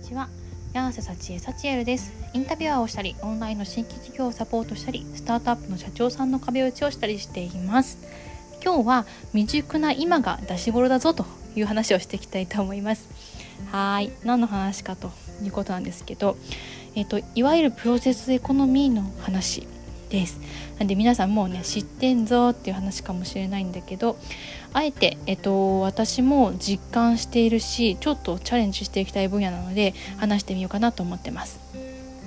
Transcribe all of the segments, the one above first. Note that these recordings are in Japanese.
ちは。柳瀬幸恵幸恵です。インタビュアーをしたりオンラインの新規事業をサポートしたりスタートアップの社長さんの壁打ちをしたりしています。今日は未熟な今が出し頃だぞという話をしていきたいと思います。はい。何の話かということなんですけどえっ、といわゆるプロセスエコノミーの話。です。なんで皆さんもうね知ってんぞっていう話かもしれないんだけどあえて、えっと、私も実感しているしちょっとチャレンジしていきたい分野なので話してみようかなと思ってます。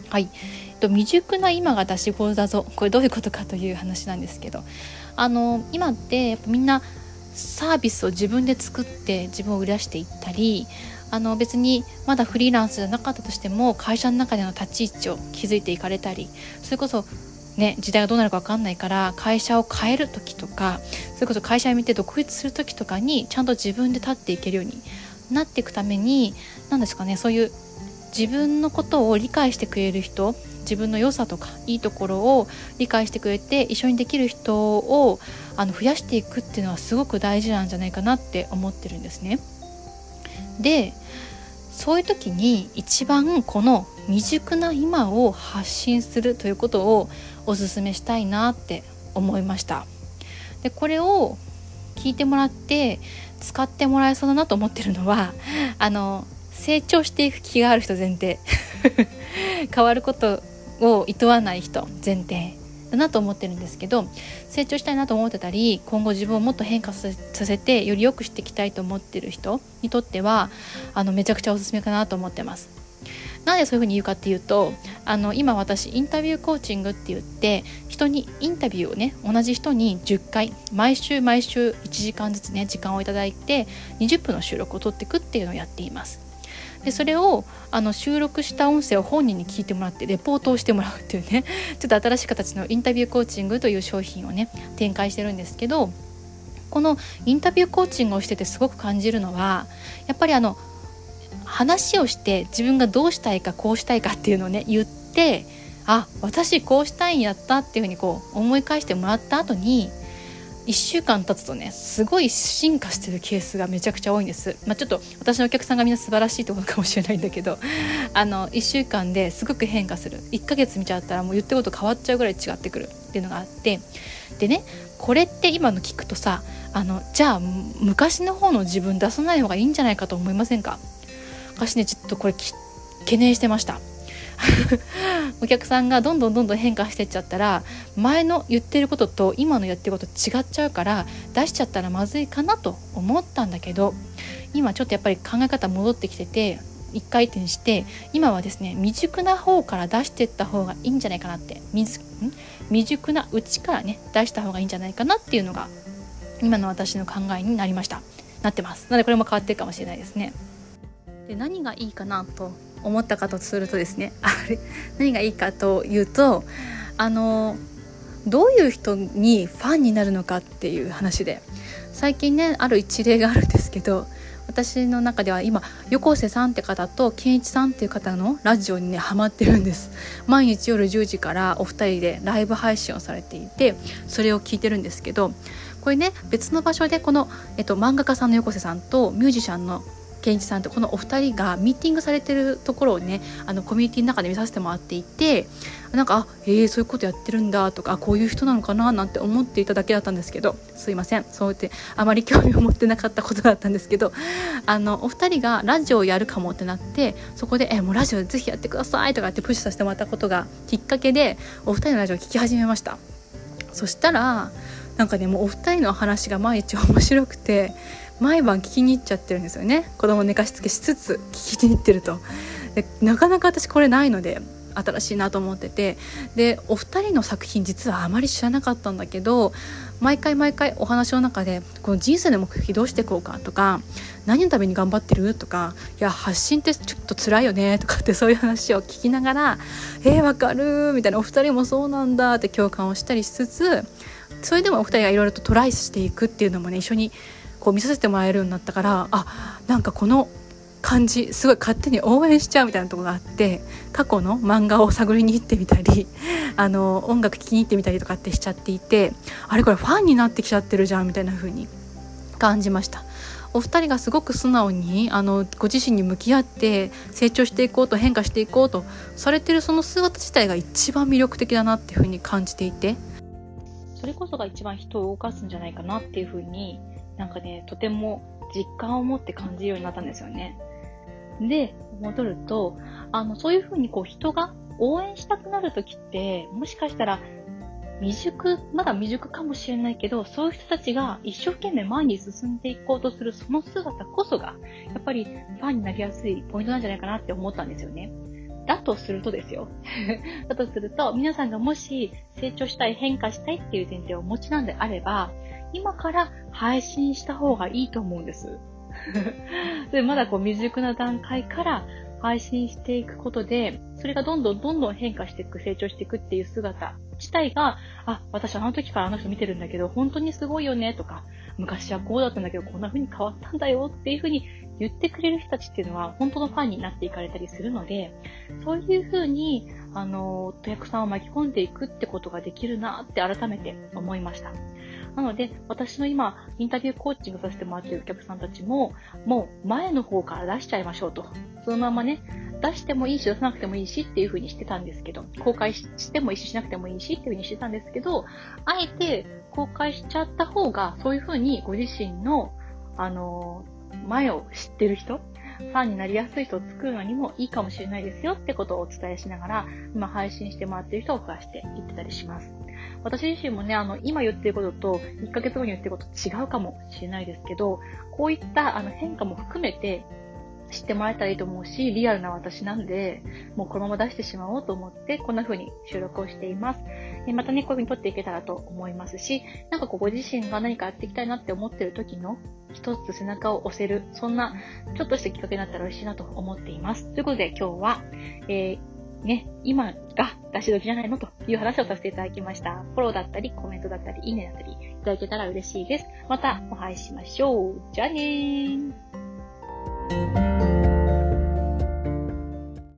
はい、えっと、未熟な今が出し子だぞこれどういうことかという話なんですけど。あの今ってやっぱみんなサービスを自分で作って自分を売り出していったりあの別にまだフリーランスじゃなかったとしても会社の中での立ち位置を築いていかれたりそれこそね、時代がどうなるか分かんないから会社を変える時とかそれこそ会社を見て独立する時とかにちゃんと自分で立っていけるようになっていくために何ですかねそういう自分のことを理解してくれる人自分の良さとかいいところを理解してくれて一緒にできる人をあの増やしていくっていうのはすごく大事なんじゃないかなって思ってるんですね。でそういう時に一番この未熟な今を発信するということをおすすめしたいなって思いましたでこれを聞いてもらって使ってもらえそうだなと思ってるのは あの成長していく気がある人前提 変わることを厭わない人前提だなと思ってるんですけど成長したいなと思ってたり今後自分をもっと変化させてより良くしていきたいと思ってる人にとってはあのめちゃくちゃおすすめかなと思ってます。なんでそういうふうに言うかっていうとあの今私インタビューコーチングって言って人にインタビューをね同じ人に10回毎週毎週1時間ずつね時間をいただいて20分の収録を取っていくっていうのをやっています。でそれをあの収録した音声を本人に聞いてもらってレポートをしてもらうっていうね ちょっと新しい形のインタビューコーチングという商品をね展開してるんですけどこのインタビューコーチングをしててすごく感じるのはやっぱりあの話をして自分がどうしたいかこうしたいかっていうのをね言ってあ私こうしたいんやったっていうふうにこう思い返してもらった後に1週間経つとねすごい進化してるケースがめちゃくちゃ多いんです、まあ、ちょっと私のお客さんがみんな素晴らしいってことかもしれないんだけど あの1週間ですごく変化する。1ヶ月見ちゃったらもう言ってること変わっちゃうぐらい違ってくるっていうのがあって。でねこれって今の聞くとさあのじゃあ昔の方の自分出さない方がいいんじゃないかと思いませんか？私ねちょっとこれ懸念してました。お客さんがどんどんどんどん変化してっちゃったら前の言ってることと今のやってること違っちゃうから出しちゃったらまずいかなと思ったんだけど今ちょっとやっぱり考え方戻ってきてて一回転して今はですね未熟な方から出してった方がいいんじゃないかなって。未熟なうちからね出した方がいいんじゃないかなっていうのが今の私の考えになりました。なってます。なのでこれも変わってるかもしれないですね。で何がいいかなと思ったかとするとですね あれ何がいいかというとあのどういう人にファンになるのかっていう話で最近ねある一例があるんですけど私の中では今横瀬さんって方と健一さんっていう方のラジオにねハマってるんです。毎日夜10時からお二人でライブ配信をされていてそれを聞いてるんですけどこれね別の場所でこの、えっと、漫画家さんの横瀬さんとミュージシャンの健一さんとこのお二人がミーティングされてるところをねあのコミュニティの中で見させてもらっていてなんかあえー、そういうことやってるんだとかこういう人なのかななんて思っていただけだったんですけどすいません。そうやってあまり興味を持ってなかったことだったんですけどあのお二人がラジオをやるかもってなってそこで「えもうラジオぜひやってください」とかってプッシュさせてもらったことがきっかけでお二人のラジオを聴き始めました。そしたらなんかねもうお二人の話が毎日面白くて毎晩聞きに行っちゃってるんですよね。子供寝かしつけしつつ聞きに行ってると。でなかなか私これないので新しいなと思ってて。でお二人の作品実はあまり知らなかったんだけど毎回毎回お話の中でこの人生の目標どうしていこうかとか何のために頑張ってるとかいや発信ってちょっと辛いよねとかってそういう話を聞きながら「えー、わかる」みたいなお二人もそうなんだって共感をしたりしつつそれでもお二人がいろいろとトライしていくっていうのもね一緒にこう見させてもらえるようになったからあなんかこの感じすごい勝手に応援しちゃうみたいなとこがあって過去の漫画を探りに行ってみたり あの音楽聴きに行ってみたりとかってしちゃっていてあれこれファンになってきちゃってるじゃんみたいな風に感じました。お二人がすごく素直にあのご自身に向き合って成長していこうと変化していこうとされてるその姿自体が一番魅力的だなっていうふうに感じていて。それこそが一番人を動かすんじゃないかなっていうふうになんかねとても実感を持って感じるようになったんですよね。で戻るとあのそういうふうにこう人が応援したくなる時ってもしかしたら未熟、まだ未熟かもしれないけど、そういう人たちが一生懸命前に進んでいこうとするその姿こそが、やっぱりファンになりやすいポイントなんじゃないかなって思ったんですよね。だとするとですよ。だとすると、皆さんがもし成長したい、変化したいっていう前提をお持ちなんであれば、今から配信した方がいいと思うんです。でまだこう未熟な段階から配信していくことで、それがどんどんどんどん変化していく、成長していくっていう姿自体が、あ、私あの時からあの人見てるんだけど、本当にすごいよねとか、昔はこうだったんだけど、こんな風に変わったんだよっていう風に言ってくれる人たちっていうのは、本当のファンになっていかれたりするので、そういう風に、あの、お客さんを巻き込んでいくってことができるなって改めて思いました。なので、私の今、インタビューコーチングさせてもらっているお客さんたちも、もう前の方から出しちゃいましょうと。そのままね、出してもいいし、出さなくてもいいしっていう風にしてたんですけど、公開してもいいし、しなくてもいいしっていう風にしてたんですけど、あえて公開しちゃった方が、そういう風にご自身の、あの、前を知ってる人、ファンになりやすい人を作るのにもいいかもしれないですよってことをお伝えしながら、今配信してもらってる人を増やしていってたりします。私自身もね、あの、今言ってることと、1ヶ月後に言ってること違うかもしれないですけど、こういったあの変化も含めて、知ってもらえたらいいと思うし、リアルな私なんで、もうこのまま出してしまおうと思って、こんな風に収録をしています。またね、こういう風に撮っていけたらと思いますし、なんかこうご自身が何かやっていきたいなって思ってる時の一つ背中を押せる、そんなちょっとしたきっかけになったら嬉しいなと思っています。ということで今日は、えーね、今が出し時じゃないのという話をさせていただきました。フォローだったり、コメントだったり、いいねだったり、いただけたら嬉しいです。またお会いしましょう。じゃあねー。